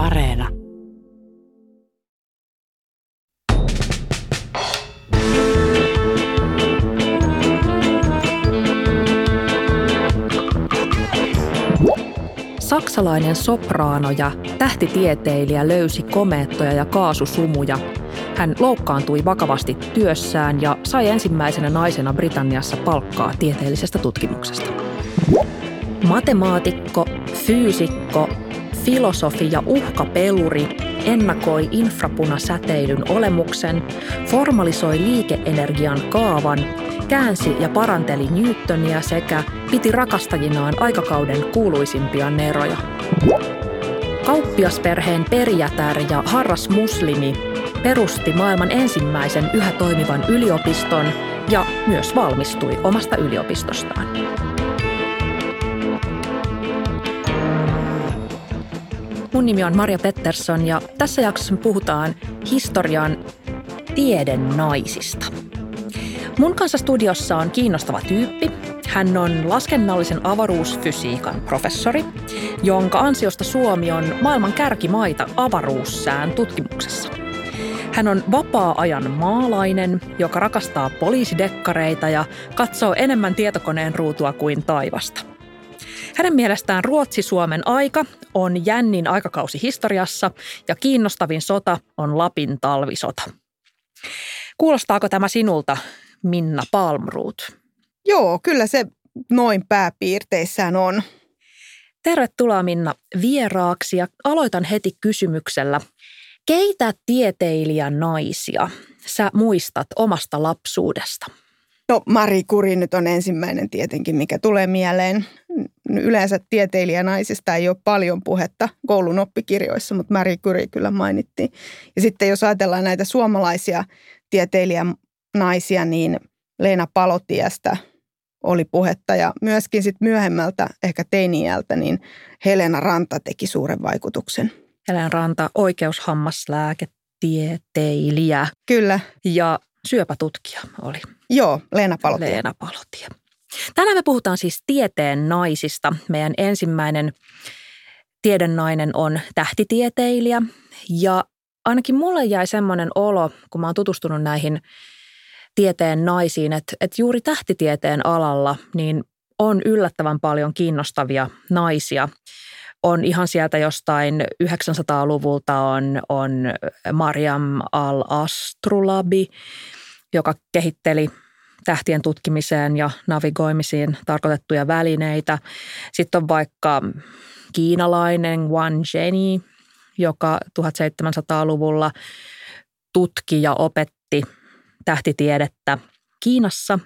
Areena. Saksalainen sopraano ja tähtitieteilijä löysi komeettoja ja kaasusumuja. Hän loukkaantui vakavasti työssään ja sai ensimmäisenä naisena Britanniassa palkkaa tieteellisestä tutkimuksesta. Matemaatikko, fyysikko, filosofi ja uhkapeluri ennakoi infrapunasäteilyn olemuksen, formalisoi liikeenergian kaavan, käänsi ja paranteli Newtonia sekä piti rakastajinaan aikakauden kuuluisimpia neroja. Kauppiasperheen perijätär ja harras muslimi perusti maailman ensimmäisen yhä toimivan yliopiston ja myös valmistui omasta yliopistostaan. Mun nimi on Maria Pettersson ja tässä jaksossa puhutaan historian tieden naisista. Mun kanssa studiossa on kiinnostava tyyppi. Hän on laskennallisen avaruusfysiikan professori, jonka ansiosta Suomi on maailman kärkimaita avaruussään tutkimuksessa. Hän on vapaa-ajan maalainen, joka rakastaa poliisidekkareita ja katsoo enemmän tietokoneen ruutua kuin taivasta. Hänen mielestään Ruotsi-Suomen aika on jännin aikakausi historiassa ja kiinnostavin sota on Lapin talvisota. Kuulostaako tämä sinulta, Minna Palmruut? Joo, kyllä se noin pääpiirteissään on. Tervetuloa Minna vieraaksi ja aloitan heti kysymyksellä. Keitä tieteilijän naisia sä muistat omasta lapsuudesta? No Mari Kuri nyt on ensimmäinen tietenkin, mikä tulee mieleen. Yleensä tieteilijänaisista ei ole paljon puhetta koulun oppikirjoissa, mutta Mari Kuri kyllä mainittiin. Ja sitten jos ajatellaan näitä suomalaisia tieteilijänaisia, niin Leena Palotiestä oli puhetta ja myöskin sitten myöhemmältä, ehkä teiniältä, niin Helena Ranta teki suuren vaikutuksen. Helena Ranta, oikeushammaslääketieteilijä. Kyllä. Ja syöpätutkija oli. Joo, Leena Palotie. Leena Palotie. Tänään me puhutaan siis tieteen naisista. Meidän ensimmäinen tiedennainen on tähtitieteilijä. Ja ainakin mulle jäi semmoinen olo, kun mä oon tutustunut näihin tieteen naisiin, että, että juuri tähtitieteen alalla niin on yllättävän paljon kiinnostavia naisia. On ihan sieltä jostain 900-luvulta on, on Mariam al-Astrulabi, joka kehitteli tähtien tutkimiseen ja navigoimisiin tarkoitettuja välineitä. Sitten on vaikka kiinalainen Wan Zheni, joka 1700-luvulla tutki ja opetti tähtitiedettä Kiinassa.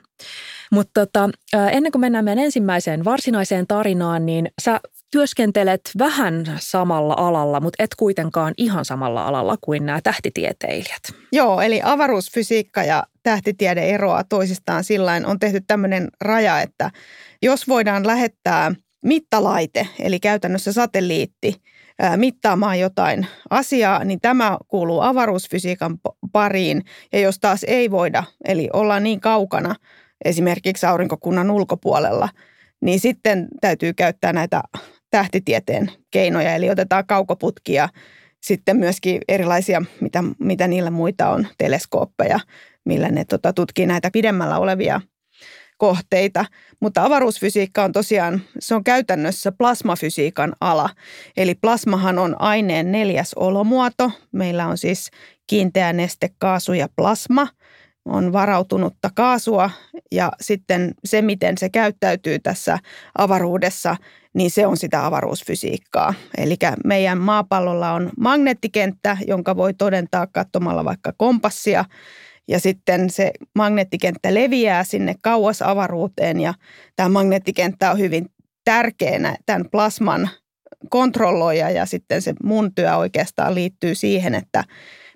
Mutta tota, ennen kuin mennään meidän ensimmäiseen varsinaiseen tarinaan, niin sä työskentelet vähän samalla alalla, mutta et kuitenkaan ihan samalla alalla kuin nämä tähtitieteilijät. Joo, eli avaruusfysiikka ja tähtitiede eroaa toisistaan sillä on tehty tämmöinen raja, että jos voidaan lähettää mittalaite, eli käytännössä satelliitti, mittaamaan jotain asiaa, niin tämä kuuluu avaruusfysiikan pariin. Ja jos taas ei voida, eli ollaan niin kaukana esimerkiksi aurinkokunnan ulkopuolella, niin sitten täytyy käyttää näitä tähtitieteen keinoja, eli otetaan kaukoputkia, sitten myöskin erilaisia, mitä, mitä niillä muita on, teleskooppeja, millä ne tota, tutkii näitä pidemmällä olevia kohteita. Mutta avaruusfysiikka on tosiaan, se on käytännössä plasmafysiikan ala. Eli plasmahan on aineen neljäs olomuoto. Meillä on siis kiinteä neste, kaasu ja plasma – on varautunutta kaasua ja sitten se, miten se käyttäytyy tässä avaruudessa, niin se on sitä avaruusfysiikkaa. Eli meidän maapallolla on magneettikenttä, jonka voi todentaa katsomalla vaikka kompassia ja sitten se magneettikenttä leviää sinne kauas avaruuteen ja tämä magneettikenttä on hyvin tärkeänä tämän plasman kontrolloija ja sitten se mun työ oikeastaan liittyy siihen, että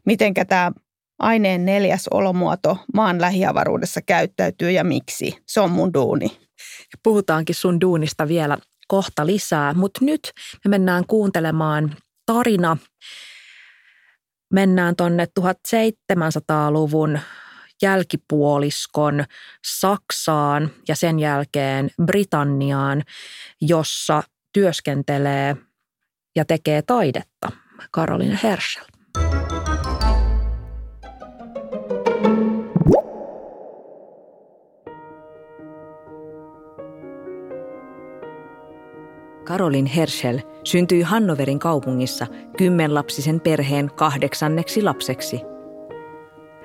miten tämä aineen neljäs olomuoto maan lähiavaruudessa käyttäytyy ja miksi. Se on mun duuni. Puhutaankin sun duunista vielä kohta lisää, mutta nyt me mennään kuuntelemaan tarina. Mennään tuonne 1700-luvun jälkipuoliskon Saksaan ja sen jälkeen Britanniaan, jossa työskentelee ja tekee taidetta Caroline Herschel. Karolin Herschel syntyi Hannoverin kaupungissa kymmenlapsisen perheen kahdeksanneksi lapseksi.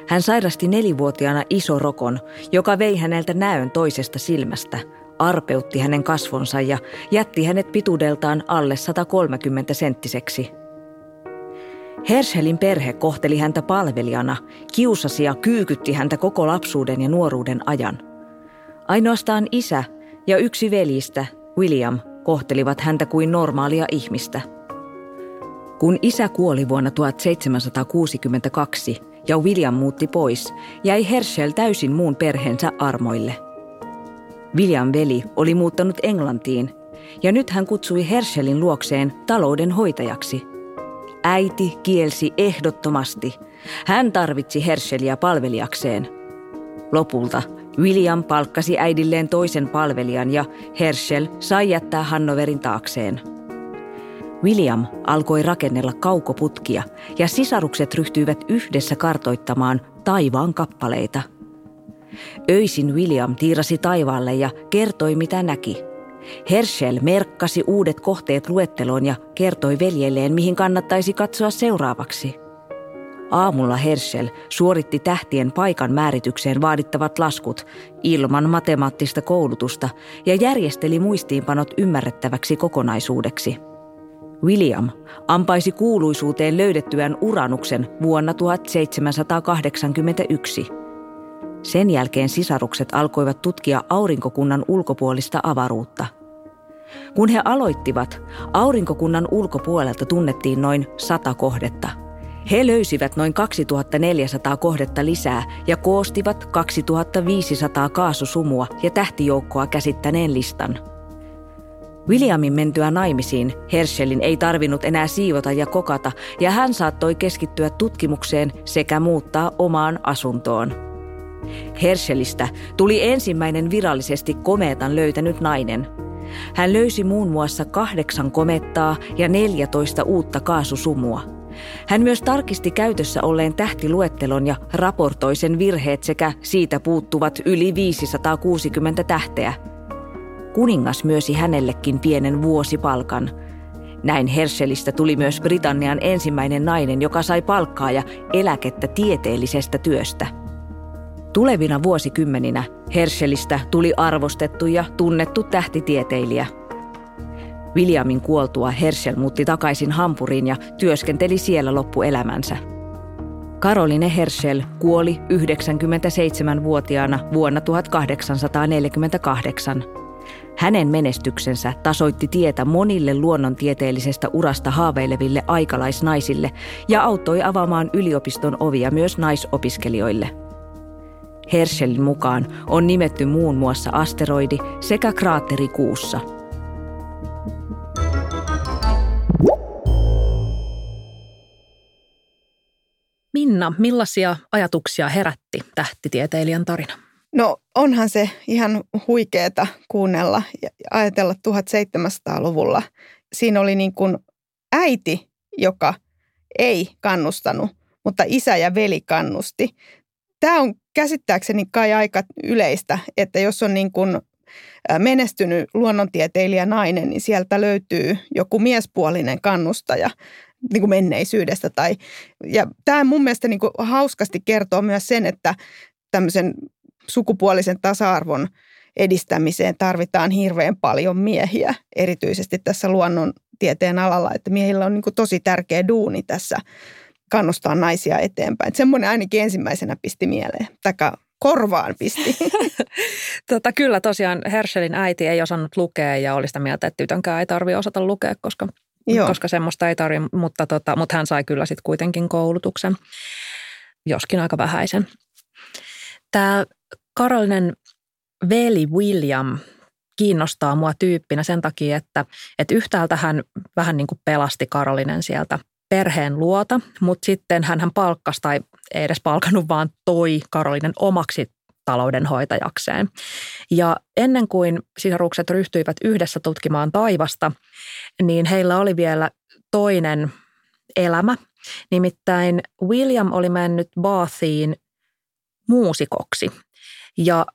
Hän sairasti nelivuotiaana isorokon, joka vei häneltä näön toisesta silmästä, arpeutti hänen kasvonsa ja jätti hänet pituudeltaan alle 130 senttiseksi. Herschelin perhe kohteli häntä palvelijana, kiusasi ja kyykytti häntä koko lapsuuden ja nuoruuden ajan. Ainoastaan isä ja yksi veljistä, William, kohtelivat häntä kuin normaalia ihmistä. Kun isä kuoli vuonna 1762 ja William muutti pois, jäi Herschel täysin muun perheensä armoille. William veli oli muuttanut Englantiin ja nyt hän kutsui Herschelin luokseen talouden hoitajaksi. Äiti kielsi ehdottomasti. Hän tarvitsi Herschelia palvelijakseen. Lopulta William palkkasi äidilleen toisen palvelijan ja Herschel sai jättää Hannoverin taakseen. William alkoi rakennella kaukoputkia ja sisarukset ryhtyivät yhdessä kartoittamaan taivaan kappaleita. Öisin William tiirasi taivaalle ja kertoi mitä näki. Herschel merkkasi uudet kohteet luetteloon ja kertoi veljelleen, mihin kannattaisi katsoa seuraavaksi – Aamulla Herschel suoritti tähtien paikan määritykseen vaadittavat laskut ilman matemaattista koulutusta ja järjesteli muistiinpanot ymmärrettäväksi kokonaisuudeksi. William ampaisi kuuluisuuteen löydettyään uranuksen vuonna 1781. Sen jälkeen sisarukset alkoivat tutkia aurinkokunnan ulkopuolista avaruutta. Kun he aloittivat, aurinkokunnan ulkopuolelta tunnettiin noin sata kohdetta – he löysivät noin 2400 kohdetta lisää ja koostivat 2500 kaasusumua ja tähtijoukkoa käsittäneen listan. Williamin mentyä naimisiin Herschelin ei tarvinnut enää siivota ja kokata ja hän saattoi keskittyä tutkimukseen sekä muuttaa omaan asuntoon. Herschelistä tuli ensimmäinen virallisesti komeetan löytänyt nainen. Hän löysi muun muassa kahdeksan komettaa ja 14 uutta kaasusumua – hän myös tarkisti käytössä olleen tähtiluettelon ja raportoi sen virheet sekä siitä puuttuvat yli 560 tähteä. Kuningas myösi hänellekin pienen vuosipalkan. Näin Herschelistä tuli myös Britannian ensimmäinen nainen, joka sai palkkaa ja eläkettä tieteellisestä työstä. Tulevina vuosikymmeninä Herschelistä tuli arvostettu ja tunnettu tähtitieteilijä – Williamin kuoltua Herschel muutti takaisin Hampuriin ja työskenteli siellä loppuelämänsä. Caroline Herschel kuoli 97-vuotiaana vuonna 1848. Hänen menestyksensä tasoitti tietä monille luonnontieteellisestä urasta haaveileville aikalaisnaisille ja auttoi avaamaan yliopiston ovia myös naisopiskelijoille. Herschelin mukaan on nimetty muun muassa asteroidi sekä kraatteri kuussa – Minna, millaisia ajatuksia herätti tähtitieteilijän tarina? No onhan se ihan huikeeta kuunnella ja ajatella 1700-luvulla. Siinä oli niin kuin äiti, joka ei kannustanut, mutta isä ja veli kannusti. Tämä on käsittääkseni kai aika yleistä, että jos on niin kuin menestynyt luonnontieteilijä nainen, niin sieltä löytyy joku miespuolinen kannustaja niin kuin menneisyydestä. Tai, ja tämä mun mielestä niin kuin hauskasti kertoo myös sen, että tämmöisen sukupuolisen tasa-arvon edistämiseen tarvitaan hirveän paljon miehiä, erityisesti tässä luonnontieteen alalla, että miehillä on niin kuin tosi tärkeä duuni tässä kannustaa naisia eteenpäin. semmoinen ainakin ensimmäisenä pisti mieleen, taka korvaan pisti. tota, kyllä tosiaan Herschelin äiti ei osannut lukea ja oli sitä mieltä, että tytönkään ei tarvitse osata lukea, koska Joo. koska semmoista ei tarvitse, mutta, tota, mutta hän sai kyllä sitten kuitenkin koulutuksen, joskin aika vähäisen. Tämä Karolinen veli William kiinnostaa mua tyyppinä sen takia, että, että yhtäältä hän vähän niin kuin pelasti Karolinen sieltä perheen luota, mutta sitten hän palkkasi tai ei edes palkanut, vaan toi Karolinen omaksi taloudenhoitajakseen. Ja ennen kuin sisarukset ryhtyivät yhdessä tutkimaan taivasta, niin heillä oli vielä toinen elämä. Nimittäin William oli mennyt Bathiin muusikoksi. Ja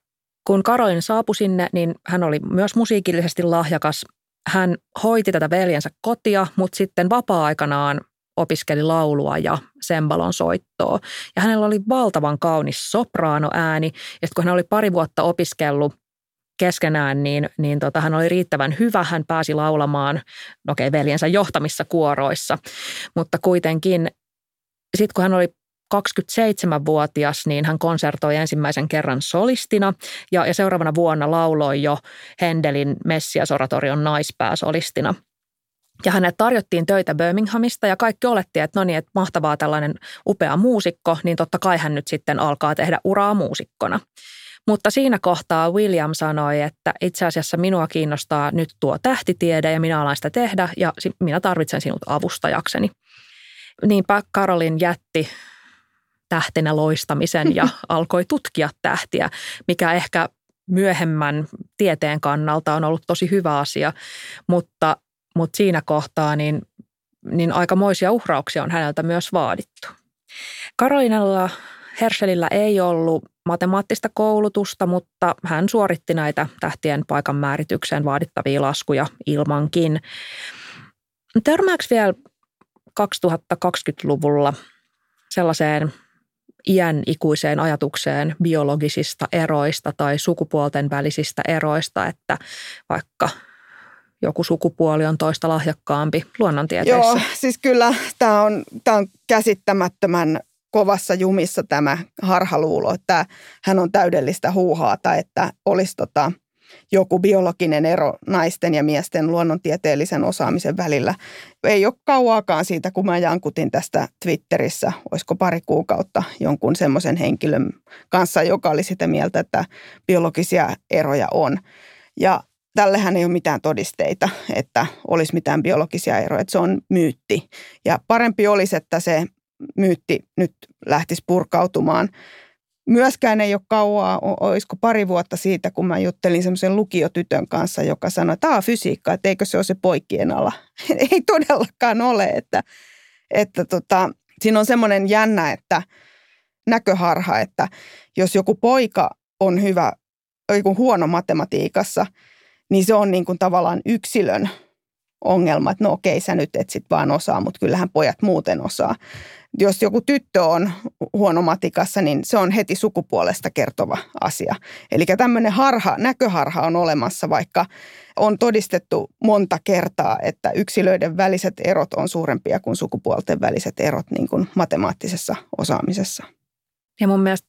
kun Karolin saapui sinne, niin hän oli myös musiikillisesti lahjakas. Hän hoiti tätä veljensä kotia, mutta sitten vapaa-aikanaan opiskeli laulua ja sembalon soittoa. Ja hänellä oli valtavan kaunis sopraanoääni. Ja kun hän oli pari vuotta opiskellut keskenään, niin, niin tota, hän oli riittävän hyvä. Hän pääsi laulamaan, no okei, veljensä johtamissa kuoroissa, mutta kuitenkin sitten kun hän oli 27-vuotias, niin hän konsertoi ensimmäisen kerran solistina ja, ja seuraavana vuonna lauloi jo Hendelin Messias-oratorion naispääsolistina. Ja hänet tarjottiin töitä Birminghamista ja kaikki olettiin, että no niin, että mahtavaa tällainen upea muusikko, niin totta kai hän nyt sitten alkaa tehdä uraa muusikkona. Mutta siinä kohtaa William sanoi, että itse asiassa minua kiinnostaa nyt tuo tähtitiede ja minä alan sitä tehdä ja minä tarvitsen sinut avustajakseni. Niinpä Karolin jätti tähtenä loistamisen ja alkoi tutkia tähtiä, mikä ehkä myöhemmän tieteen kannalta on ollut tosi hyvä asia, mutta, mutta siinä kohtaa niin, niin aikamoisia uhrauksia on häneltä myös vaadittu. Karolinella Herschelillä ei ollut matemaattista koulutusta, mutta hän suoritti näitä tähtien paikan määritykseen vaadittavia laskuja ilmankin. Törmääkö vielä 2020-luvulla sellaiseen iän ikuiseen ajatukseen biologisista eroista tai sukupuolten välisistä eroista, että vaikka joku sukupuoli on toista lahjakkaampi luonnontieteissä. Joo, siis kyllä tämä on, tämä on käsittämättömän kovassa jumissa tämä harhaluulo, että hän on täydellistä huuhaata, että olisi tota, joku biologinen ero naisten ja miesten luonnontieteellisen osaamisen välillä. Ei ole kauaakaan siitä, kun mä jankutin tästä Twitterissä, olisiko pari kuukautta jonkun semmoisen henkilön kanssa, joka oli sitä mieltä, että biologisia eroja on. Ja tällehän ei ole mitään todisteita, että olisi mitään biologisia eroja, että se on myytti. Ja parempi olisi, että se myytti nyt lähtisi purkautumaan. Myöskään ei ole kauaa, olisiko pari vuotta siitä, kun mä juttelin semmoisen lukiotytön kanssa, joka sanoi, että tämä fysiikka, että eikö se ole se poikien ala. ei todellakaan ole, että, että tota, siinä on semmoinen jännä, että näköharha, että jos joku poika on hyvä, joku huono matematiikassa, niin se on niin kuin tavallaan yksilön ongelma, että no okei, sä nyt et sit vaan osaa, mutta kyllähän pojat muuten osaa jos joku tyttö on huono matikassa, niin se on heti sukupuolesta kertova asia. Eli tämmöinen harha, näköharha on olemassa, vaikka on todistettu monta kertaa, että yksilöiden väliset erot on suurempia kuin sukupuolten väliset erot niin kuin matemaattisessa osaamisessa. Ja mun mielestä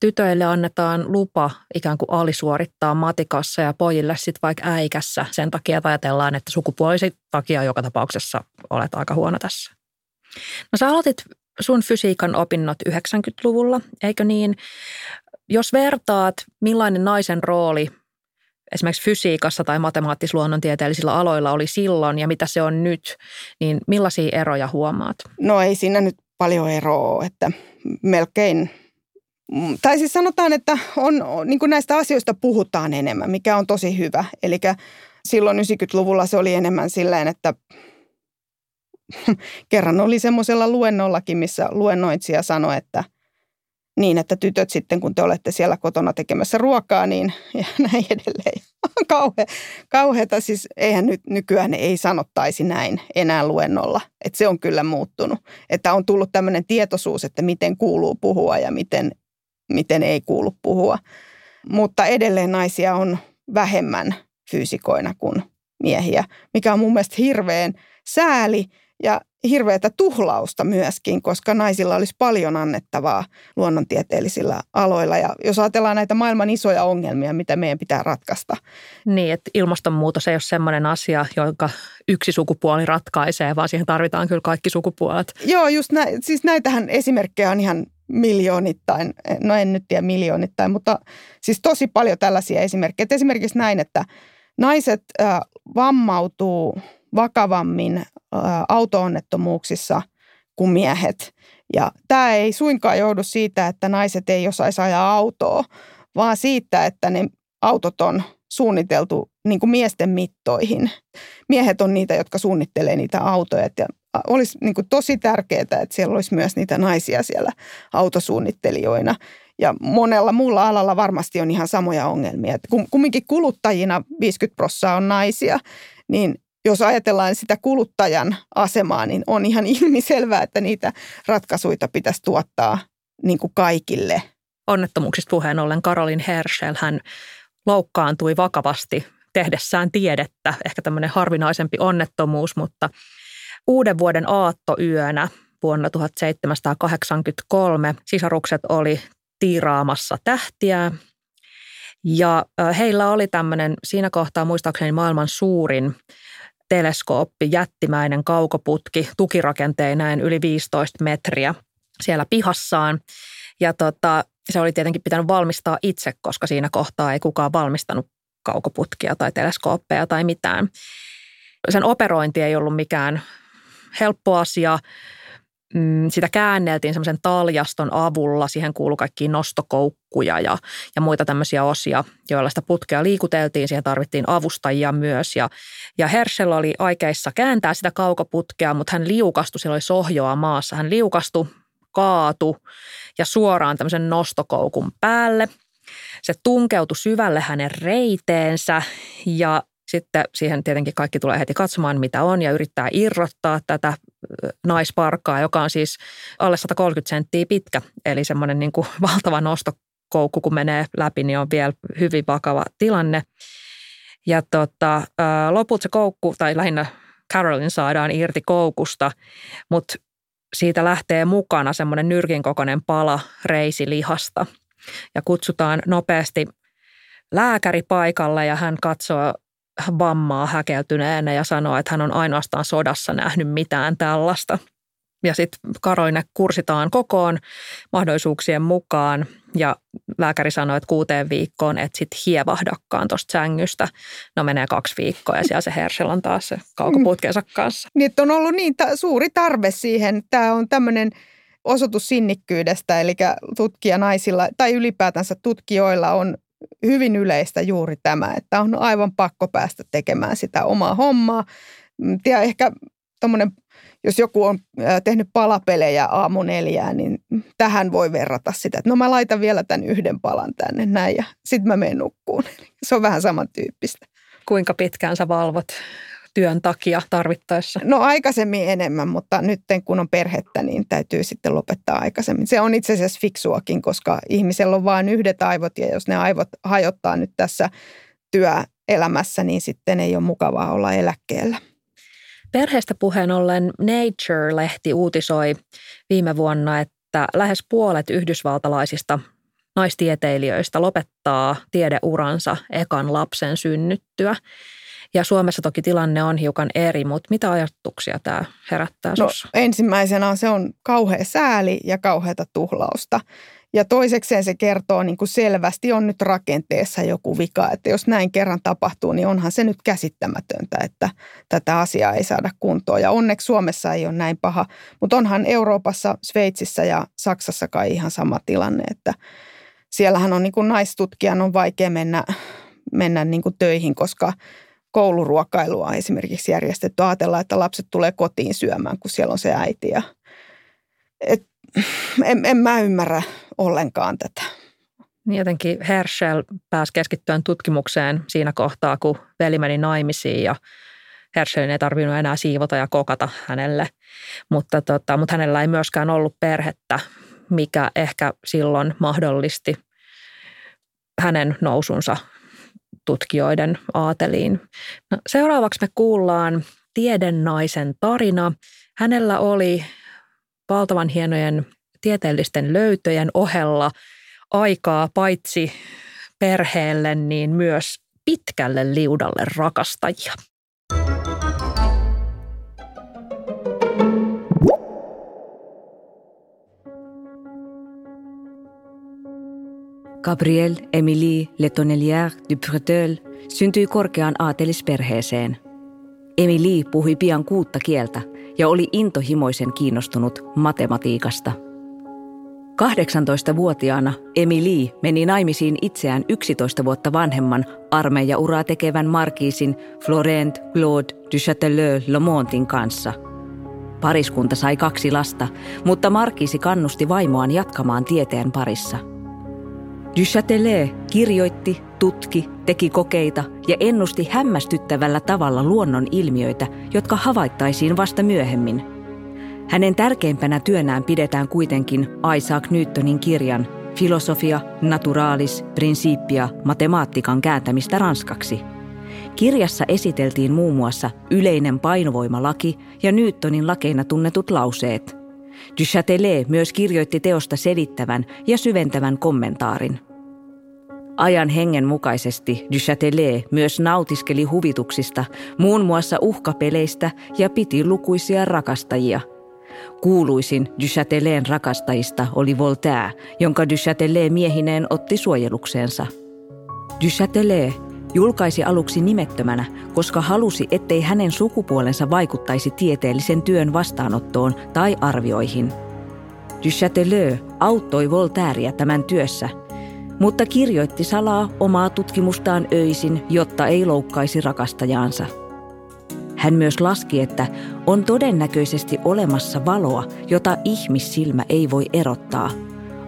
tytöille annetaan lupa ikään kuin alisuorittaa matikassa ja pojille sitten vaikka äikässä sen takia, että ajatellaan, että sukupuolisi takia joka tapauksessa olet aika huono tässä. No sä aloitit sun fysiikan opinnot 90-luvulla, eikö niin? Jos vertaat, millainen naisen rooli esimerkiksi fysiikassa tai matemaattis-luonnontieteellisillä aloilla oli silloin ja mitä se on nyt, niin millaisia eroja huomaat? No ei siinä nyt paljon eroa, että melkein tai siis sanotaan, että on, niin kuin näistä asioista puhutaan enemmän, mikä on tosi hyvä. Eli silloin 90-luvulla se oli enemmän silleen, että kerran oli semmoisella luennollakin, missä luennoitsija sanoi, että niin, että tytöt sitten, kun te olette siellä kotona tekemässä ruokaa, niin ja näin edelleen. Kauhe, kauheata, siis eihän nyt nykyään ei sanottaisi näin enää luennolla. Että se on kyllä muuttunut. Että on tullut tämmöinen tietoisuus, että miten kuuluu puhua ja miten, miten ei kuulu puhua. Mutta edelleen naisia on vähemmän fyysikoina kuin miehiä, mikä on mun mielestä hirveän sääli – ja hirveätä tuhlausta myöskin, koska naisilla olisi paljon annettavaa luonnontieteellisillä aloilla. Ja jos ajatellaan näitä maailman isoja ongelmia, mitä meidän pitää ratkaista. Niin, että ilmastonmuutos ei ole sellainen asia, jonka yksi sukupuoli ratkaisee, vaan siihen tarvitaan kyllä kaikki sukupuolet. Joo, just nä, siis näitähän esimerkkejä on ihan miljoonittain, no en nyt tiedä miljoonittain, mutta siis tosi paljon tällaisia esimerkkejä. Et esimerkiksi näin, että naiset vammautuu vakavammin autoonnettomuuksissa kuin miehet. Ja tämä ei suinkaan johdu siitä, että naiset ei osaisi ajaa autoa, vaan siitä, että ne autot on suunniteltu niin kuin miesten mittoihin. Miehet on niitä, jotka suunnittelee niitä autoja. Ja olisi niin kuin tosi tärkeää, että siellä olisi myös niitä naisia siellä autosuunnittelijoina. Ja monella muulla alalla varmasti on ihan samoja ongelmia. Että kumminkin kuluttajina 50 prosenttia on naisia, niin jos ajatellaan sitä kuluttajan asemaa, niin on ihan ilmiselvää, että niitä ratkaisuja pitäisi tuottaa niin kuin kaikille. Onnettomuuksista puheen ollen Karolin Herschel, hän loukkaantui vakavasti tehdessään tiedettä, ehkä tämmöinen harvinaisempi onnettomuus, mutta uuden vuoden aattoyönä vuonna 1783 sisarukset oli tiiraamassa tähtiä ja heillä oli tämmöinen siinä kohtaa muistaakseni maailman suurin teleskooppi, jättimäinen kaukoputki, tukirakenteineen yli 15 metriä siellä pihassaan. Ja tota, se oli tietenkin pitänyt valmistaa itse, koska siinä kohtaa ei kukaan valmistanut kaukoputkia tai teleskooppeja tai mitään. Sen operointi ei ollut mikään helppo asia. Mm, sitä käänneltiin semmoisen taljaston avulla. Siihen kuului kaikki nostokoukkuja ja, ja muita tämmöisiä osia, joilla sitä putkea liikuteltiin. Siihen tarvittiin avustajia myös. Ja, ja Herschel oli aikeissa kääntää sitä kaukoputkea, mutta hän liukastui, siellä oli sohjoa maassa. Hän liukastui, kaatu ja suoraan tämmöisen nostokoukun päälle. Se tunkeutui syvälle hänen reiteensä ja sitten siihen tietenkin kaikki tulee heti katsomaan, mitä on ja yrittää irrottaa tätä naisparkaa, joka on siis alle 130 senttiä pitkä. Eli semmoinen niin kuin valtava nostokoukku, kun menee läpi, niin on vielä hyvin vakava tilanne. Ja tota, loput se koukku, tai lähinnä Carolin saadaan irti koukusta, mutta siitä lähtee mukana semmoinen nyrkin kokoinen pala reisilihasta. Ja kutsutaan nopeasti lääkäri paikalle ja hän katsoo vammaa häkeltyneenä ja sanoo, että hän on ainoastaan sodassa nähnyt mitään tällaista. Ja sitten Karoine kursitaan kokoon mahdollisuuksien mukaan ja lääkäri sanoi, että kuuteen viikkoon et sitten hievahdakkaan tuosta sängystä. No menee kaksi viikkoa ja siellä se Herschel on taas se kaukoputkensa kanssa. Niin, on ollut niin ta- suuri tarve siihen. Tämä on tämmöinen osoitus sinnikkyydestä, eli tutkijanaisilla tai ylipäätänsä tutkijoilla on hyvin yleistä juuri tämä, että on aivan pakko päästä tekemään sitä omaa hommaa. Ja ehkä tommonen, jos joku on tehnyt palapelejä aamu neljään, niin tähän voi verrata sitä, että no mä laitan vielä tämän yhden palan tänne näin ja sitten mä menen nukkuun. Se on vähän samantyyppistä. Kuinka pitkään sä valvot työn takia tarvittaessa? No aikaisemmin enemmän, mutta nyt kun on perhettä, niin täytyy sitten lopettaa aikaisemmin. Se on itse asiassa fiksuakin, koska ihmisellä on vain yhdet aivot ja jos ne aivot hajottaa nyt tässä työelämässä, niin sitten ei ole mukavaa olla eläkkeellä. Perheestä puheen ollen Nature-lehti uutisoi viime vuonna, että lähes puolet yhdysvaltalaisista naistieteilijöistä lopettaa tiedeuransa ekan lapsen synnyttyä. Ja Suomessa toki tilanne on hiukan eri, mutta mitä ajatuksia tämä herättää no, ensimmäisenä se on kauhea sääli ja kauheata tuhlausta. Ja toisekseen se kertoo niin kuin selvästi on nyt rakenteessa joku vika, että jos näin kerran tapahtuu, niin onhan se nyt käsittämätöntä, että tätä asiaa ei saada kuntoon. Ja onneksi Suomessa ei ole näin paha, mutta onhan Euroopassa, Sveitsissä ja Saksassa kai ihan sama tilanne, että siellähän on niin kuin naistutkijan on vaikea mennä, mennä niin kuin töihin, koska kouluruokailua esimerkiksi järjestetty. Ajatellaan, että lapset tulee kotiin syömään, kun siellä on se äiti. Ja, et, en, en mä ymmärrä ollenkaan tätä. Niin jotenkin Herschel pääsi keskittyen tutkimukseen siinä kohtaa, kun veli meni naimisiin ja Herschelin ei tarvinnut enää siivota ja kokata hänelle. Mutta, tota, mutta hänellä ei myöskään ollut perhettä, mikä ehkä silloin mahdollisti hänen nousunsa tutkijoiden aateliin. No, seuraavaksi me kuullaan tiedennaisen tarina. Hänellä oli valtavan hienojen tieteellisten löytöjen ohella aikaa paitsi perheelle, niin myös pitkälle liudalle rakastajia. Gabrielle Emilie Letonnelière du Bretel syntyi korkeaan aatelisperheeseen. Emilie puhui pian kuutta kieltä ja oli intohimoisen kiinnostunut matematiikasta. 18-vuotiaana Emilie meni naimisiin itseään 11 vuotta vanhemman armeijauraa tekevän markiisin Florent Claude du Châtelet Lomontin kanssa. Pariskunta sai kaksi lasta, mutta Markiisi kannusti vaimoaan jatkamaan tieteen parissa. Du Châtelet kirjoitti, tutki, teki kokeita ja ennusti hämmästyttävällä tavalla luonnon ilmiöitä, jotka havaittaisiin vasta myöhemmin. Hänen tärkeimpänä työnään pidetään kuitenkin Isaac Newtonin kirjan Filosofia, Naturalis, Principia, matemaattikan kääntämistä ranskaksi – Kirjassa esiteltiin muun muassa yleinen painovoimalaki ja Newtonin lakeina tunnetut lauseet. Du Châtelet myös kirjoitti teosta selittävän ja syventävän kommentaarin. Ajan hengen mukaisesti Du Châtelet myös nautiskeli huvituksista, muun muassa uhkapeleistä ja piti lukuisia rakastajia. Kuuluisin Du Châtelain rakastajista oli Voltaire, jonka Du Châtelet miehineen otti suojelukseensa. Du Châtelet Julkaisi aluksi nimettömänä, koska halusi, ettei hänen sukupuolensa vaikuttaisi tieteellisen työn vastaanottoon tai arvioihin. Du Châteleux auttoi Voltairea tämän työssä, mutta kirjoitti salaa omaa tutkimustaan öisin, jotta ei loukkaisi rakastajaansa. Hän myös laski, että on todennäköisesti olemassa valoa, jota ihmissilmä ei voi erottaa.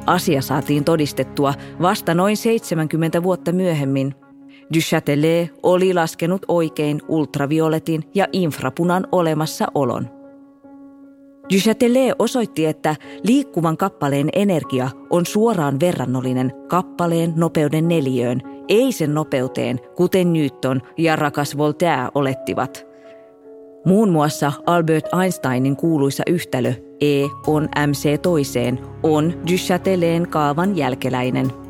Asia saatiin todistettua vasta noin 70 vuotta myöhemmin – Du Châtelet oli laskenut oikein ultravioletin ja infrapunan olemassaolon. Du Châtelet osoitti, että liikkuvan kappaleen energia on suoraan verrannollinen kappaleen nopeuden neliöön, ei sen nopeuteen, kuten Newton ja rakas Voltaire olettivat. Muun muassa Albert Einsteinin kuuluisa yhtälö E on mc toiseen on Du Châtelet kaavan jälkeläinen –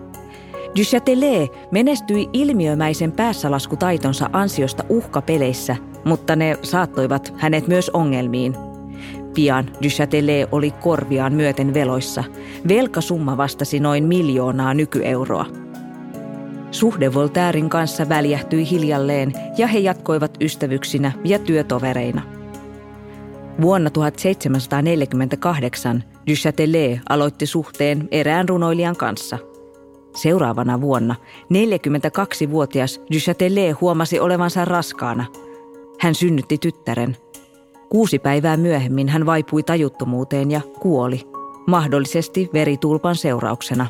Du Châtelet menestyi ilmiömäisen päässälaskutaitonsa ansiosta uhkapeleissä, mutta ne saattoivat hänet myös ongelmiin. Pian Du Châtelet oli korviaan myöten veloissa. Velkasumma vastasi noin miljoonaa nykyeuroa. Suhde Voltairin kanssa väljähtyi hiljalleen ja he jatkoivat ystävyksinä ja työtovereina. Vuonna 1748 Du Châtelet aloitti suhteen erään runoilijan kanssa – Seuraavana vuonna 42-vuotias Du Châtelet huomasi olevansa raskaana. Hän synnytti tyttären. Kuusi päivää myöhemmin hän vaipui tajuttomuuteen ja kuoli, mahdollisesti veritulpan seurauksena.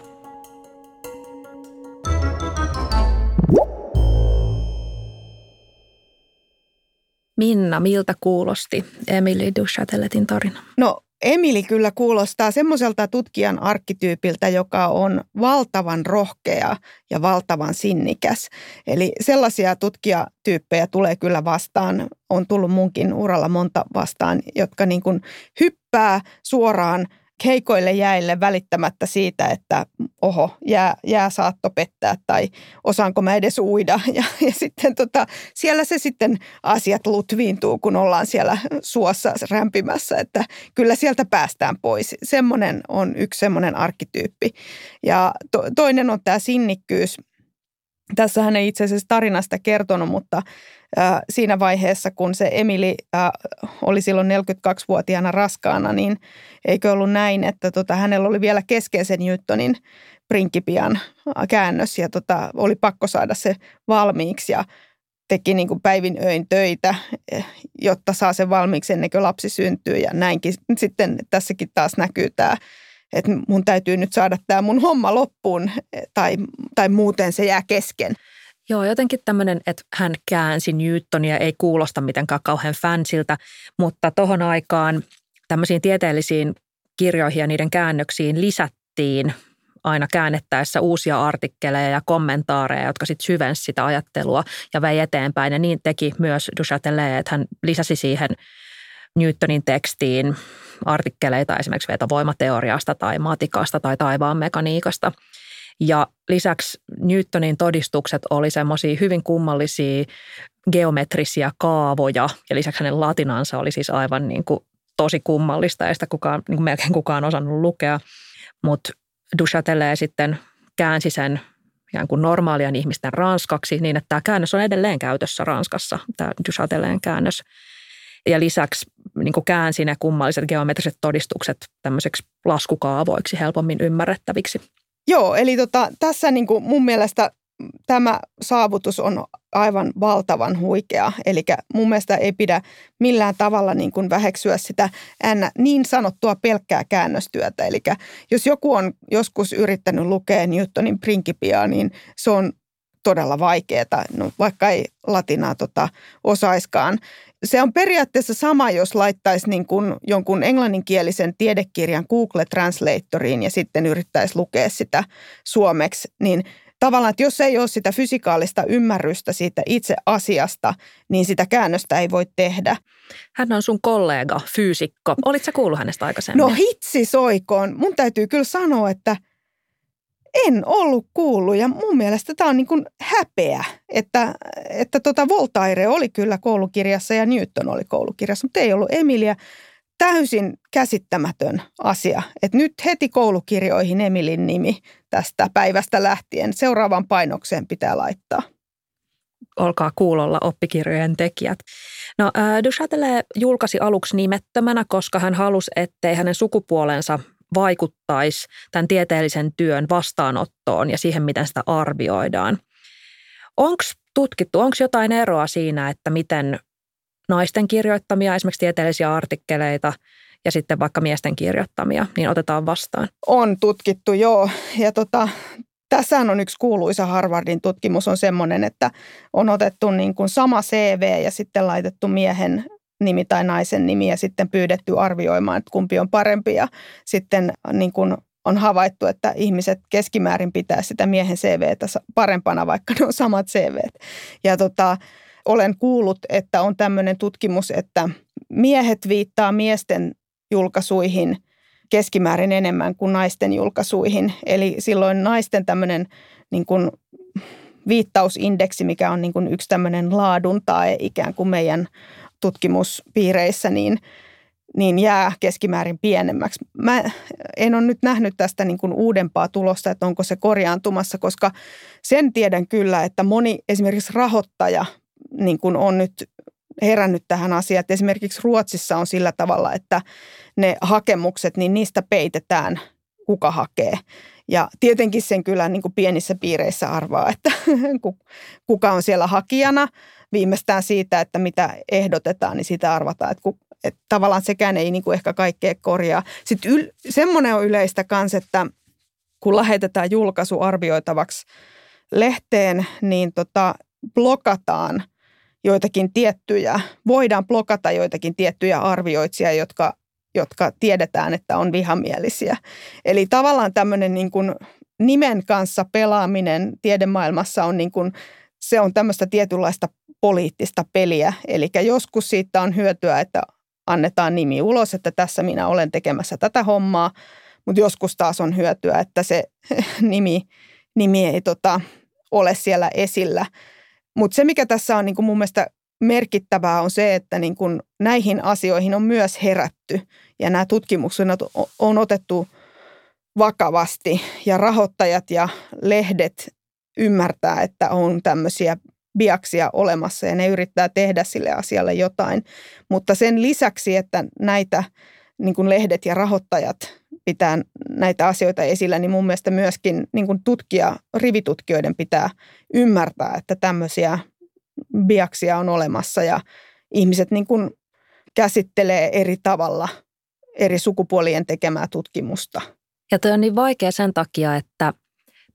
Minna, miltä kuulosti Emily Duchateletin tarina? No Emili kyllä kuulostaa semmoiselta tutkijan arkkityypiltä, joka on valtavan rohkea ja valtavan sinnikäs. Eli sellaisia tutkijatyyppejä tulee kyllä vastaan, on tullut munkin uralla monta vastaan, jotka niin kuin hyppää suoraan heikoille jäille välittämättä siitä, että oho, jää, jää saatto pettää tai osaanko mä edes uida. Ja, ja sitten tota, siellä se sitten asiat lutviintuu, kun ollaan siellä suossa rämpimässä, että kyllä sieltä päästään pois. Semmoinen on yksi semmoinen arkkityyppi. Ja to, toinen on tämä sinnikkyys. Tässä hän ei itse asiassa tarinasta kertonut, mutta siinä vaiheessa, kun se Emili oli silloin 42-vuotiaana raskaana, niin eikö ollut näin, että tota, hänellä oli vielä keskeisen Newtonin prinkipian käännös ja tota, oli pakko saada se valmiiksi ja teki niin kuin päivin öin töitä, eh, jotta saa sen valmiiksi ennen kuin lapsi syntyy ja näinkin. Sitten tässäkin taas näkyy tämä, että mun täytyy nyt saada tämä mun homma loppuun eh, tai, tai muuten se jää kesken. Joo, jotenkin tämmöinen, että hän käänsi Newtonia, ei kuulosta mitenkään kauhean fansiltä, mutta tohon aikaan tämmöisiin tieteellisiin kirjoihin ja niiden käännöksiin lisättiin aina käännettäessä uusia artikkeleja ja kommentaareja, jotka sitten syvensi sitä ajattelua ja vei eteenpäin. Ja niin teki myös Du Châtelet, että hän lisäsi siihen Newtonin tekstiin artikkeleita esimerkiksi vetovoimateoriasta tai matikasta tai taivaan mekaniikasta – ja lisäksi Newtonin todistukset oli semmoisia hyvin kummallisia geometrisia kaavoja ja lisäksi hänen latinansa oli siis aivan niin kuin tosi kummallista, ei sitä kukaan, niin kuin melkein kukaan osannut lukea. Mutta Duchatelet sitten käänsi sen ikään kuin normaalien ihmisten ranskaksi niin, että tämä käännös on edelleen käytössä Ranskassa, tämä Duchateleen käännös. Ja lisäksi niin kuin käänsi ne kummalliset geometriset todistukset tämmöiseksi laskukaavoiksi helpommin ymmärrettäviksi. Joo, eli tota, tässä niin kuin mun mielestä tämä saavutus on aivan valtavan huikea. Eli mun mielestä ei pidä millään tavalla niin kuin väheksyä sitä niin sanottua pelkkää käännöstyötä. Eli jos joku on joskus yrittänyt lukea Newtonin Principiaa, niin se on todella vaikeaa, no, vaikka ei latinaa tota osaiskaan. Se on periaatteessa sama, jos laittaisi niin kuin jonkun englanninkielisen tiedekirjan Google Translatoriin ja sitten yrittäisi lukea sitä suomeksi, niin tavallaan, että jos ei ole sitä fysikaalista ymmärrystä siitä itse asiasta, niin sitä käännöstä ei voi tehdä. Hän on sun kollega, fyysikko. Olitko kuullut hänestä aikaisemmin? No hitsi soikoon. Mun täytyy kyllä sanoa, että en ollut kuullut ja mun mielestä tämä on niin kuin häpeä, että, että tota Voltaire oli kyllä koulukirjassa ja Newton oli koulukirjassa, mutta ei ollut Emilia. Täysin käsittämätön asia, että nyt heti koulukirjoihin Emilin nimi tästä päivästä lähtien. Seuraavan painokseen pitää laittaa. Olkaa kuulolla oppikirjojen tekijät. No, äh, Duchatelet julkaisi aluksi nimettömänä, koska hän halusi, ettei hänen sukupuolensa vaikuttaisi tämän tieteellisen työn vastaanottoon ja siihen, miten sitä arvioidaan. Onko tutkittu, onko jotain eroa siinä, että miten naisten kirjoittamia esimerkiksi tieteellisiä artikkeleita ja sitten vaikka miesten kirjoittamia, niin otetaan vastaan? On tutkittu, joo. Ja tota, tässä on yksi kuuluisa Harvardin tutkimus on semmoinen, että on otettu niin kuin sama CV ja sitten laitettu miehen nimi tai naisen nimi ja sitten pyydetty arvioimaan, että kumpi on parempi ja sitten niin kuin on havaittu, että ihmiset keskimäärin pitää sitä miehen CVtä parempana, vaikka ne on samat CVt. Ja tota, olen kuullut, että on tämmöinen tutkimus, että miehet viittaa miesten julkaisuihin keskimäärin enemmän kuin naisten julkaisuihin. Eli silloin naisten tämmöinen niin kuin viittausindeksi, mikä on niin kuin yksi tämmöinen laadun tai ikään kuin meidän tutkimuspiireissä, niin, niin jää keskimäärin pienemmäksi. Mä en ole nyt nähnyt tästä niin kuin uudempaa tulosta, että onko se korjaantumassa, koska sen tiedän kyllä, että moni esimerkiksi rahoittaja niin kuin on nyt herännyt tähän asiaan. Että esimerkiksi Ruotsissa on sillä tavalla, että ne hakemukset, niin niistä peitetään, kuka hakee. Ja tietenkin sen kyllä niin kuin pienissä piireissä arvaa, että kuka on siellä hakijana. Viimeistään siitä, että mitä ehdotetaan, niin sitä arvataan, että, ku, että tavallaan sekään ei niin kuin ehkä kaikkea korjaa. Sitten yl, semmoinen on yleistä kanssa, että kun lähetetään julkaisu arvioitavaksi lehteen, niin tota, blokataan joitakin tiettyjä, voidaan blokata joitakin tiettyjä arvioitsijia, jotka jotka tiedetään, että on vihamielisiä. Eli tavallaan tämmöinen niin kuin nimen kanssa pelaaminen tiedemaailmassa on niin kuin, se on tämmöistä tietynlaista poliittista peliä. Eli joskus siitä on hyötyä, että annetaan nimi ulos, että tässä minä olen tekemässä tätä hommaa, mutta joskus taas on hyötyä, että se nimi, nimi ei tota, ole siellä esillä. Mutta se, mikä tässä on niin kuin mun mielestä merkittävää on se, että niin kuin näihin asioihin on myös herätty ja nämä tutkimukset on otettu vakavasti ja rahoittajat ja lehdet ymmärtää, että on tämmöisiä biaksia olemassa ja ne yrittää tehdä sille asialle jotain. Mutta sen lisäksi, että näitä niin kuin lehdet ja rahoittajat pitää näitä asioita esillä, niin mun mielestä myöskin niin kuin tutkija, rivitutkijoiden pitää ymmärtää, että tämmöisiä biaksia on olemassa ja ihmiset niin kuin käsittelee eri tavalla eri sukupuolien tekemää tutkimusta. Ja toi on niin vaikea sen takia, että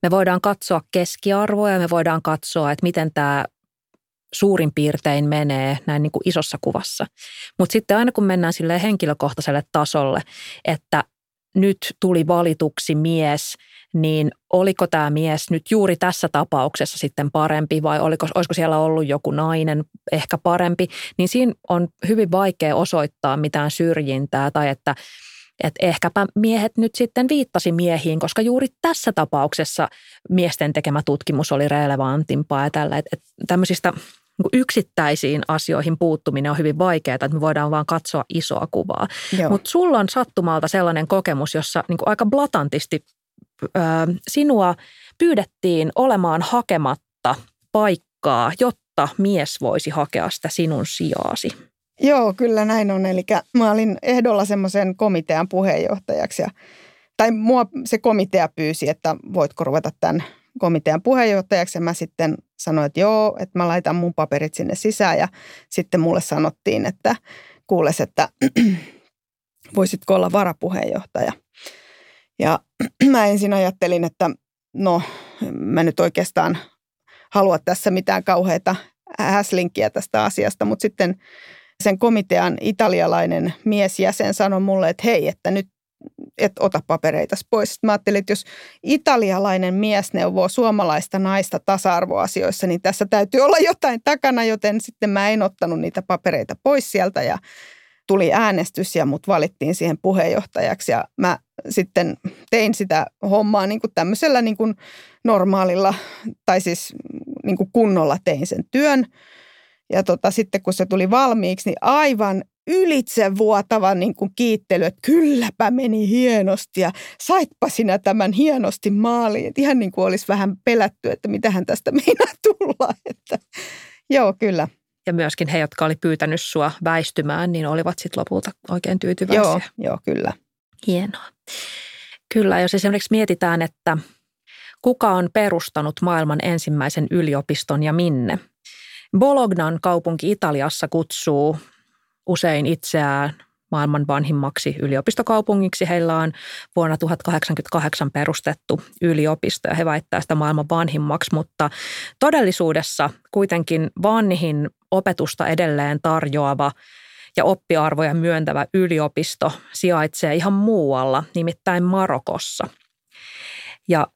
me voidaan katsoa keskiarvoja, me voidaan katsoa, että miten tämä suurin piirtein menee näin niin kuin isossa kuvassa. Mutta sitten aina kun mennään sille henkilökohtaiselle tasolle, että nyt tuli valituksi mies, niin oliko tämä mies nyt juuri tässä tapauksessa sitten parempi vai oliko, olisiko siellä ollut joku nainen ehkä parempi, niin siinä on hyvin vaikea osoittaa mitään syrjintää tai että että ehkäpä miehet nyt sitten viittasi miehiin, koska juuri tässä tapauksessa miesten tekemä tutkimus oli relevantimpaa ja tällä, että, että tämmöisistä niin yksittäisiin asioihin puuttuminen on hyvin vaikeaa, että me voidaan vaan katsoa isoa kuvaa. Mutta sulla on sattumalta sellainen kokemus, jossa niin aika blatantisti ö, sinua pyydettiin olemaan hakematta paikkaa, jotta mies voisi hakea sitä sinun sijaasi. Joo, kyllä näin on. Eli mä olin ehdolla semmoisen komitean puheenjohtajaksi ja tai mua se komitea pyysi, että voitko ruveta tämän komitean puheenjohtajaksi ja mä sitten sanoin, että joo, että mä laitan mun paperit sinne sisään ja sitten mulle sanottiin, että kuules, että voisitko olla varapuheenjohtaja. Ja mä ensin ajattelin, että no mä nyt oikeastaan halua tässä mitään kauheita häslinkiä tästä asiasta, mutta sitten sen komitean italialainen miesjäsen sanoi mulle, että hei, että nyt et ota papereita pois. Sitten mä ajattelin, että jos italialainen mies neuvoo suomalaista naista tasa-arvoasioissa, niin tässä täytyy olla jotain takana, joten sitten mä en ottanut niitä papereita pois sieltä ja tuli äänestys ja mut valittiin siihen puheenjohtajaksi ja mä sitten tein sitä hommaa niin kuin tämmöisellä niin kuin normaalilla tai siis niin kuin kunnolla tein sen työn. Ja tota, sitten kun se tuli valmiiksi, niin aivan ylitsevuotava niin kuin kiittely, että kylläpä meni hienosti ja saitpa sinä tämän hienosti maaliin. Että ihan niin kuin olisi vähän pelätty, että mitähän tästä meinaa tulla. Että, joo, kyllä. Ja myöskin he, jotka oli pyytänyt sua väistymään, niin olivat sitten lopulta oikein tyytyväisiä. Joo, joo, kyllä. Hienoa. Kyllä, jos esimerkiksi mietitään, että kuka on perustanut maailman ensimmäisen yliopiston ja minne. Bolognan kaupunki Italiassa kutsuu usein itseään maailman vanhimmaksi yliopistokaupungiksi. Heillä on vuonna 1088 perustettu yliopisto ja he väittää sitä maailman vanhimmaksi, mutta todellisuudessa kuitenkin vanhin opetusta edelleen tarjoava ja oppiarvoja myöntävä yliopisto sijaitsee ihan muualla, nimittäin Marokossa. Ja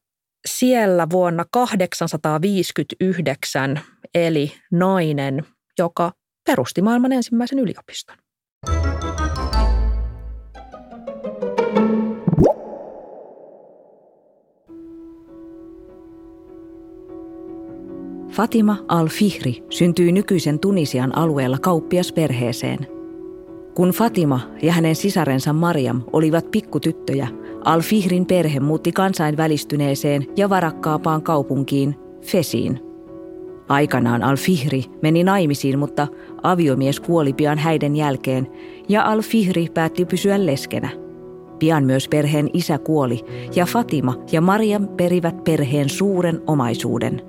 siellä vuonna 859 eli nainen, joka perusti maailman ensimmäisen yliopiston. Fatima al-Fihri syntyi nykyisen Tunisian alueella kauppiasperheeseen. Kun Fatima ja hänen sisarensa Mariam olivat pikkutyttöjä, al-Fihrin perhe muutti kansainvälistyneeseen ja varakkaapaan kaupunkiin Fesiin – Aikanaan Al-Fihri meni naimisiin, mutta aviomies kuoli pian häiden jälkeen ja Al-Fihri päätti pysyä leskenä. Pian myös perheen isä kuoli ja Fatima ja Mariam perivät perheen suuren omaisuuden.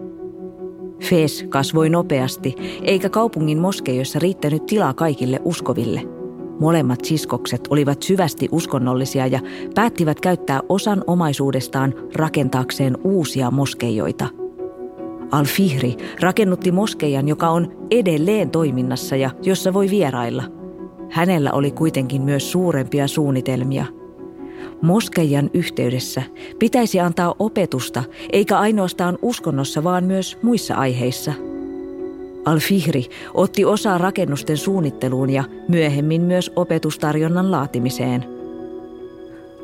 Fes kasvoi nopeasti, eikä kaupungin moskeijoissa riittänyt tilaa kaikille uskoville. Molemmat siskokset olivat syvästi uskonnollisia ja päättivät käyttää osan omaisuudestaan rakentaakseen uusia moskeijoita – Al-Fihri rakennutti moskeijan, joka on edelleen toiminnassa ja jossa voi vierailla. Hänellä oli kuitenkin myös suurempia suunnitelmia. Moskeijan yhteydessä pitäisi antaa opetusta, eikä ainoastaan uskonnossa, vaan myös muissa aiheissa. Al-Fihri otti osaa rakennusten suunnitteluun ja myöhemmin myös opetustarjonnan laatimiseen.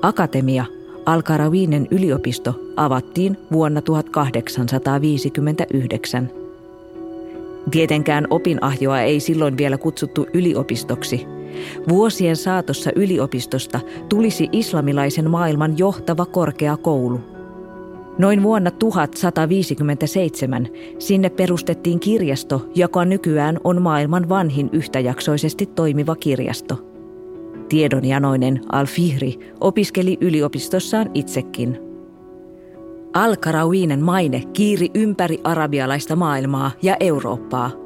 Akatemia Al-Karawinen yliopisto avattiin vuonna 1859. Tietenkään opinahjoa ei silloin vielä kutsuttu yliopistoksi. Vuosien saatossa yliopistosta tulisi islamilaisen maailman johtava korkeakoulu. Noin vuonna 1157 sinne perustettiin kirjasto, joka nykyään on maailman vanhin yhtäjaksoisesti toimiva kirjasto – Tiedonjanoinen Al-Fihri opiskeli yliopistossaan itsekin. Al-Karawinen maine kiiri ympäri arabialaista maailmaa ja Eurooppaa.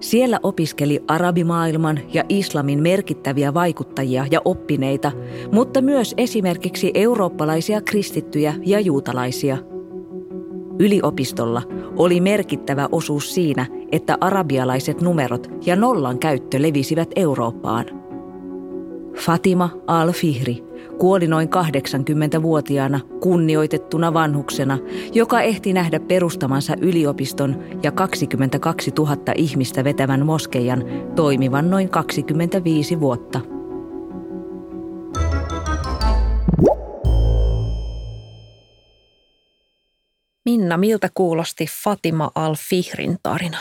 Siellä opiskeli arabimaailman ja islamin merkittäviä vaikuttajia ja oppineita, mutta myös esimerkiksi eurooppalaisia kristittyjä ja juutalaisia. Yliopistolla oli merkittävä osuus siinä, että arabialaiset numerot ja nollan käyttö levisivät Eurooppaan – Fatima al-Fihri kuoli noin 80-vuotiaana kunnioitettuna vanhuksena, joka ehti nähdä perustamansa yliopiston ja 22 000 ihmistä vetävän moskeijan toimivan noin 25 vuotta. Minna, miltä kuulosti Fatima al-Fihrin tarina?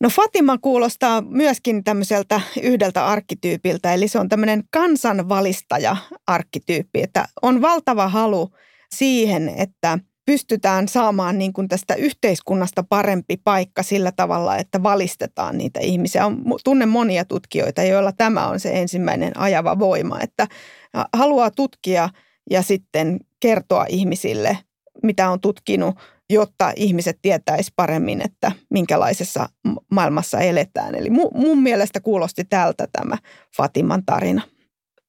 No Fatima kuulostaa myöskin tämmöiseltä yhdeltä arkkityypiltä, eli se on tämmöinen kansanvalistaja-arkkityyppi, että on valtava halu siihen, että pystytään saamaan niin kuin tästä yhteiskunnasta parempi paikka sillä tavalla, että valistetaan niitä ihmisiä. On, tunnen monia tutkijoita, joilla tämä on se ensimmäinen ajava voima, että haluaa tutkia ja sitten kertoa ihmisille, mitä on tutkinut jotta ihmiset tietäisi paremmin, että minkälaisessa maailmassa eletään. Eli mun mielestä kuulosti tältä tämä Fatiman tarina.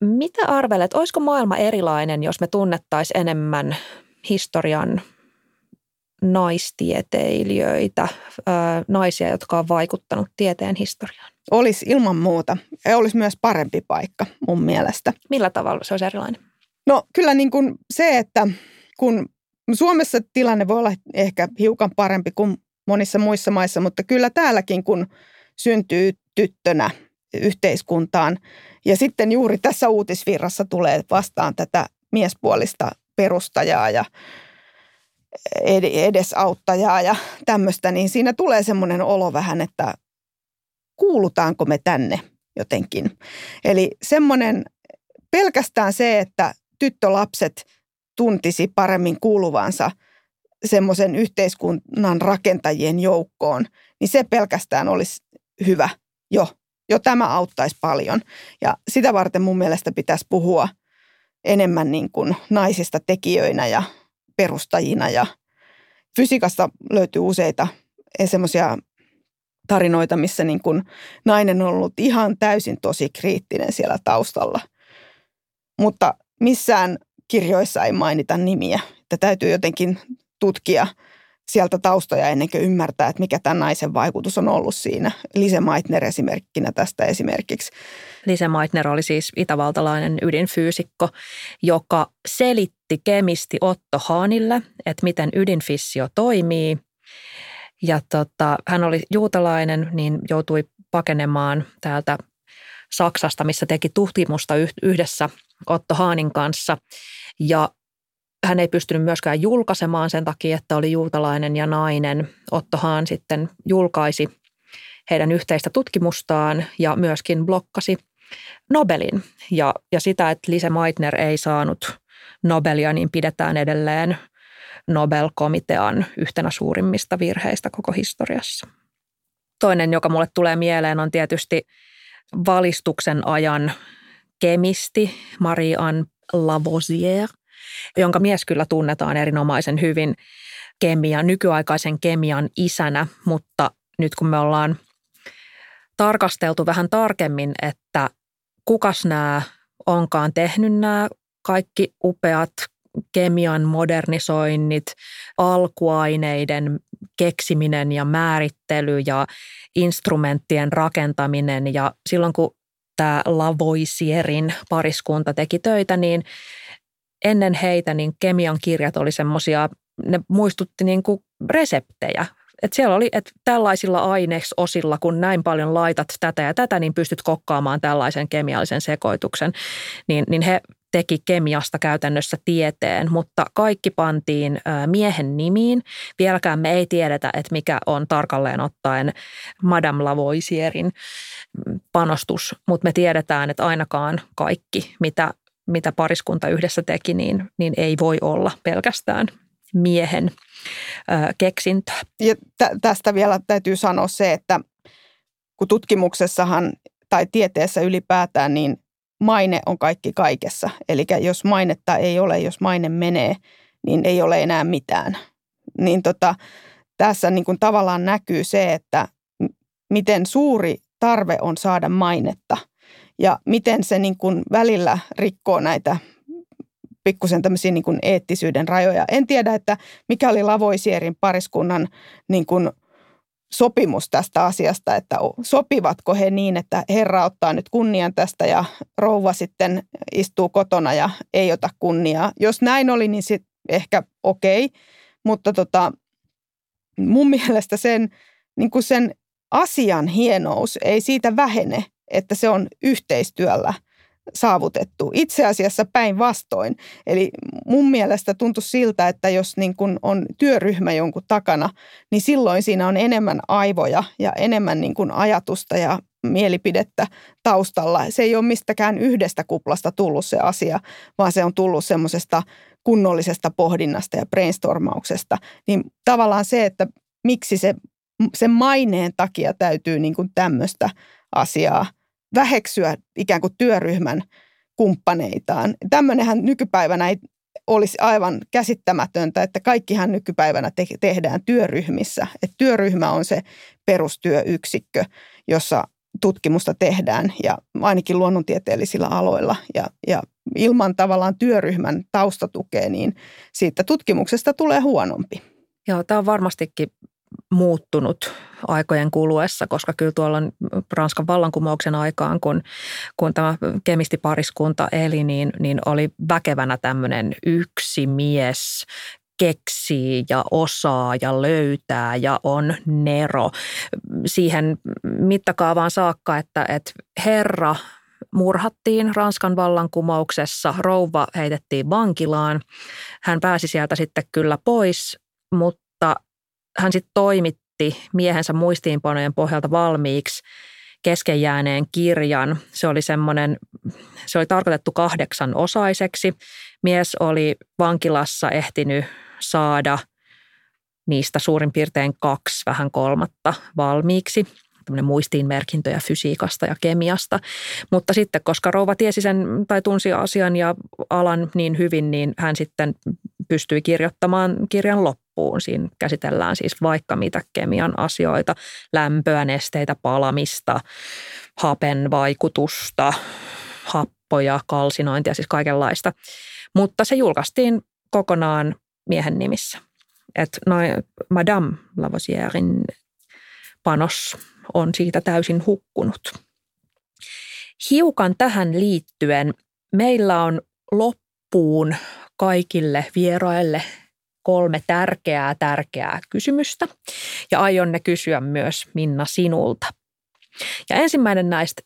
Mitä arvelet, olisiko maailma erilainen, jos me tunnettaisiin enemmän historian naistieteilijöitä, naisia, jotka on vaikuttanut tieteen historiaan? Olisi ilman muuta. Ja olisi myös parempi paikka mun mielestä. Millä tavalla se olisi erilainen? No kyllä niin kuin se, että kun Suomessa tilanne voi olla ehkä hiukan parempi kuin monissa muissa maissa, mutta kyllä täälläkin kun syntyy tyttönä yhteiskuntaan ja sitten juuri tässä uutisvirrassa tulee vastaan tätä miespuolista perustajaa ja edesauttajaa ja tämmöistä, niin siinä tulee semmoinen olo vähän, että kuulutaanko me tänne jotenkin. Eli semmoinen pelkästään se, että tyttölapset tuntisi paremmin kuuluvansa semmoisen yhteiskunnan rakentajien joukkoon, niin se pelkästään olisi hyvä jo. Jo tämä auttaisi paljon. Ja sitä varten mun mielestä pitäisi puhua enemmän niin kuin naisista tekijöinä ja perustajina. Ja fysiikassa löytyy useita semmoisia tarinoita, missä niin kuin nainen on ollut ihan täysin tosi kriittinen siellä taustalla. Mutta missään kirjoissa ei mainita nimiä. Että täytyy jotenkin tutkia sieltä taustoja ennen kuin ymmärtää, että mikä tämän naisen vaikutus on ollut siinä. Lise Meitner esimerkkinä tästä esimerkiksi. Lise Meitner oli siis itävaltalainen ydinfyysikko, joka selitti kemisti Otto Haanille, että miten ydinfissio toimii. Ja tota, hän oli juutalainen, niin joutui pakenemaan täältä Saksasta, missä teki tutkimusta yhdessä Otto Haanin kanssa. Ja hän ei pystynyt myöskään julkaisemaan sen takia, että oli juutalainen ja nainen. Otto Haan sitten julkaisi heidän yhteistä tutkimustaan ja myöskin blokkasi Nobelin. Ja, ja sitä, että Lise Meitner ei saanut Nobelia, niin pidetään edelleen Nobel-komitean yhtenä suurimmista virheistä koko historiassa. Toinen, joka mulle tulee mieleen, on tietysti valistuksen ajan kemisti Marie-Anne Lavoisier, jonka mies kyllä tunnetaan erinomaisen hyvin kemian, nykyaikaisen kemian isänä, mutta nyt kun me ollaan tarkasteltu vähän tarkemmin, että kukas nämä onkaan tehnyt nämä kaikki upeat kemian modernisoinnit, alkuaineiden keksiminen ja määrittely ja instrumenttien rakentaminen. Ja silloin kun tämä Lavoisierin pariskunta teki töitä, niin ennen heitä niin kemian kirjat oli semmoisia, ne muistutti niin kuin reseptejä. Et siellä oli, että tällaisilla ainesosilla, kun näin paljon laitat tätä ja tätä, niin pystyt kokkaamaan tällaisen kemiallisen sekoituksen. Niin, niin he teki kemiasta käytännössä tieteen, mutta kaikki pantiin miehen nimiin. Vieläkään me ei tiedetä, että mikä on tarkalleen ottaen Madame Lavoisierin panostus, mutta me tiedetään, että ainakaan kaikki, mitä, mitä pariskunta yhdessä teki, niin, niin ei voi olla pelkästään miehen keksintö. Ja tä- tästä vielä täytyy sanoa se, että kun tutkimuksessahan tai tieteessä ylipäätään, niin maine on kaikki kaikessa. Eli jos mainetta ei ole, jos maine menee, niin ei ole enää mitään. Niin tota, tässä niin kuin tavallaan näkyy se, että miten suuri tarve on saada mainetta ja miten se niin kuin välillä rikkoo näitä pikkusen tämmöisiä niin kuin eettisyyden rajoja. En tiedä, että mikä oli Lavoisierin pariskunnan niin kuin sopimus tästä asiasta, että sopivatko he niin, että herra ottaa nyt kunnian tästä ja rouva sitten istuu kotona ja ei ota kunniaa. Jos näin oli, niin sitten ehkä okei, okay. mutta tota, mun mielestä sen, niin kuin sen asian hienous ei siitä vähene, että se on yhteistyöllä – saavutettu. Itse asiassa päinvastoin. Eli mun mielestä tuntuu siltä, että jos niin kun on työryhmä jonkun takana, niin silloin siinä on enemmän aivoja ja enemmän niin kun ajatusta ja mielipidettä taustalla. Se ei ole mistäkään yhdestä kuplasta tullut se asia, vaan se on tullut semmoisesta kunnollisesta pohdinnasta ja brainstormauksesta. Niin tavallaan se, että miksi se sen maineen takia täytyy niin kuin tämmöistä asiaa – väheksyä ikään kuin työryhmän kumppaneitaan. Tämmöinenhän nykypäivänä ei olisi aivan käsittämätöntä, että kaikkihan nykypäivänä te- tehdään työryhmissä. Että työryhmä on se perustyöyksikkö, jossa tutkimusta tehdään ja ainakin luonnontieteellisillä aloilla. Ja, ja ilman tavallaan työryhmän taustatukea, niin siitä tutkimuksesta tulee huonompi. Joo, tämä on varmastikin muuttunut aikojen kuluessa, koska kyllä tuolla Ranskan vallankumouksen aikaan, kun, kun tämä kemistipariskunta eli, niin, niin oli väkevänä tämmöinen yksi mies keksii ja osaa ja löytää ja on nero siihen mittakaavaan saakka, että, että herra murhattiin Ranskan vallankumouksessa, rouva heitettiin vankilaan. Hän pääsi sieltä sitten kyllä pois, mutta hän sitten toimitti miehensä muistiinpanojen pohjalta valmiiksi kesken jääneen kirjan. Se oli semmoinen, se oli tarkoitettu kahdeksan osaiseksi. Mies oli vankilassa ehtinyt saada niistä suurin piirtein kaksi, vähän kolmatta valmiiksi tämmöinen muistiinmerkintöjä fysiikasta ja kemiasta. Mutta sitten, koska rouva tiesi sen tai tunsi asian ja alan niin hyvin, niin hän sitten pystyi kirjoittamaan kirjan loppuun. Siinä käsitellään siis vaikka mitä kemian asioita, lämpöä, nesteitä, palamista, hapen vaikutusta, happoja, kalsinointia, siis kaikenlaista. Mutta se julkaistiin kokonaan miehen nimissä. Että noin Madame Lavoisierin panos on siitä täysin hukkunut. Hiukan tähän liittyen meillä on loppuun kaikille vieraille kolme tärkeää, tärkeää kysymystä ja aion ne kysyä myös Minna sinulta. Ja ensimmäinen näistä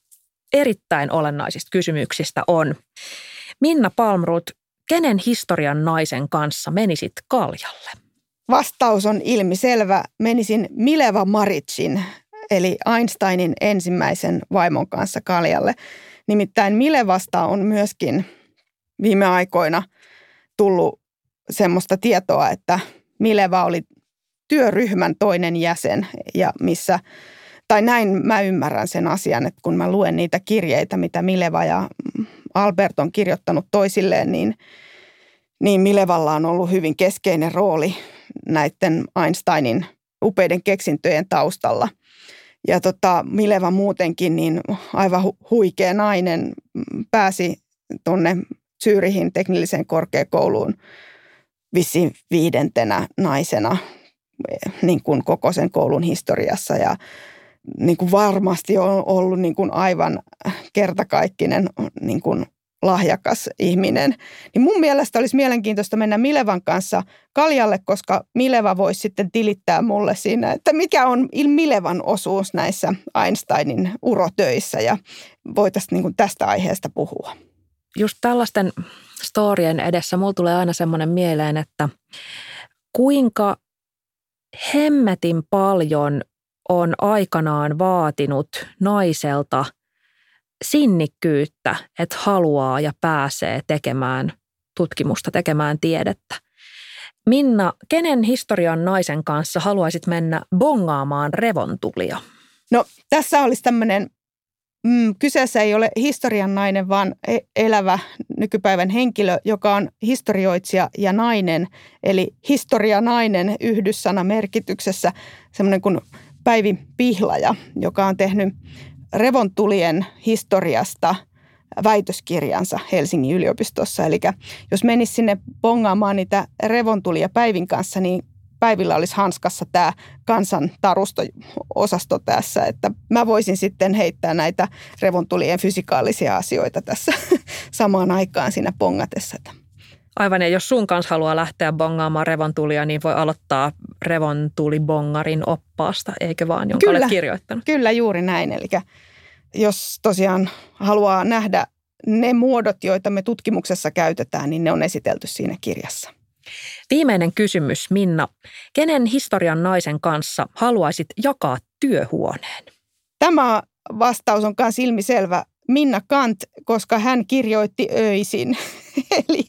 erittäin olennaisista kysymyksistä on, Minna Palmrut, kenen historian naisen kanssa menisit kaljalle? Vastaus on ilmiselvä. Menisin Mileva Maritsin, eli Einsteinin ensimmäisen vaimon kanssa kaljalle. Nimittäin Milevasta on myöskin viime aikoina tullut semmoista tietoa, että Mileva oli työryhmän toinen jäsen ja missä, tai näin mä ymmärrän sen asian, että kun mä luen niitä kirjeitä, mitä Mileva ja Albert on kirjoittanut toisilleen, niin, niin Milevalla on ollut hyvin keskeinen rooli näiden Einsteinin upeiden keksintöjen taustalla. Ja tota, Mileva muutenkin niin aivan huikea nainen pääsi tuonne Zyrihin teknilliseen korkeakouluun vissiin viidentenä naisena niin kuin koko sen koulun historiassa ja niin kuin varmasti on ollut niin kuin aivan kertakaikkinen niin kuin lahjakas ihminen. Niin mun mielestä olisi mielenkiintoista mennä Milevan kanssa kaljalle, koska Mileva voisi sitten tilittää mulle siinä, että mikä on Milevan osuus näissä Einsteinin urotöissä ja voitaisiin niin tästä aiheesta puhua. Just tällaisten storien edessä mulla tulee aina semmoinen mieleen, että kuinka hemmetin paljon on aikanaan vaatinut naiselta – sinnikkyyttä, että haluaa ja pääsee tekemään tutkimusta, tekemään tiedettä. Minna, kenen historian naisen kanssa haluaisit mennä bongaamaan revontulia? No tässä olisi tämmöinen, mm, kyseessä ei ole historian nainen, vaan e- elävä nykypäivän henkilö, joka on historioitsija ja nainen. Eli historianainen yhdyssana merkityksessä semmoinen kuin Päivi Pihlaja, joka on tehnyt revontulien historiasta väitöskirjansa Helsingin yliopistossa. Eli jos menisi sinne bongaamaan niitä revontulia Päivin kanssa, niin Päivillä olisi hanskassa tämä kansan tarusto-osasto tässä, että mä voisin sitten heittää näitä revontulien fysikaalisia asioita tässä samaan aikaan siinä pongatessa. Aivan, ja jos sun kanssa haluaa lähteä bongaamaan revontulia, niin voi aloittaa revontulibongarin oppaasta, eikö vaan, jonka kyllä, olet kirjoittanut? Kyllä, juuri näin. Eli jos tosiaan haluaa nähdä ne muodot, joita me tutkimuksessa käytetään, niin ne on esitelty siinä kirjassa. Viimeinen kysymys, Minna. Kenen historian naisen kanssa haluaisit jakaa työhuoneen? Tämä vastaus on myös ilmiselvä. Minna Kant, koska hän kirjoitti öisin. Eli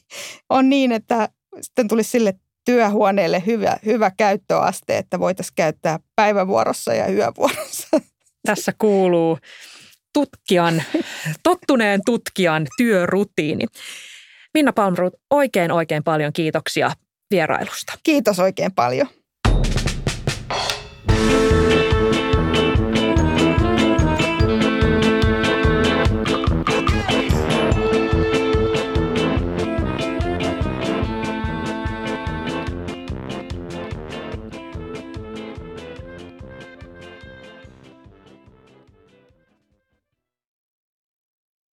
on niin, että sitten tulisi sille työhuoneelle hyvä, hyvä käyttöaste, että voitaisiin käyttää päivävuorossa ja yövuorossa. Tässä kuuluu tutkijan, tottuneen tutkijan työrutiini. Minna Palmruut, oikein oikein paljon kiitoksia vierailusta. Kiitos oikein paljon.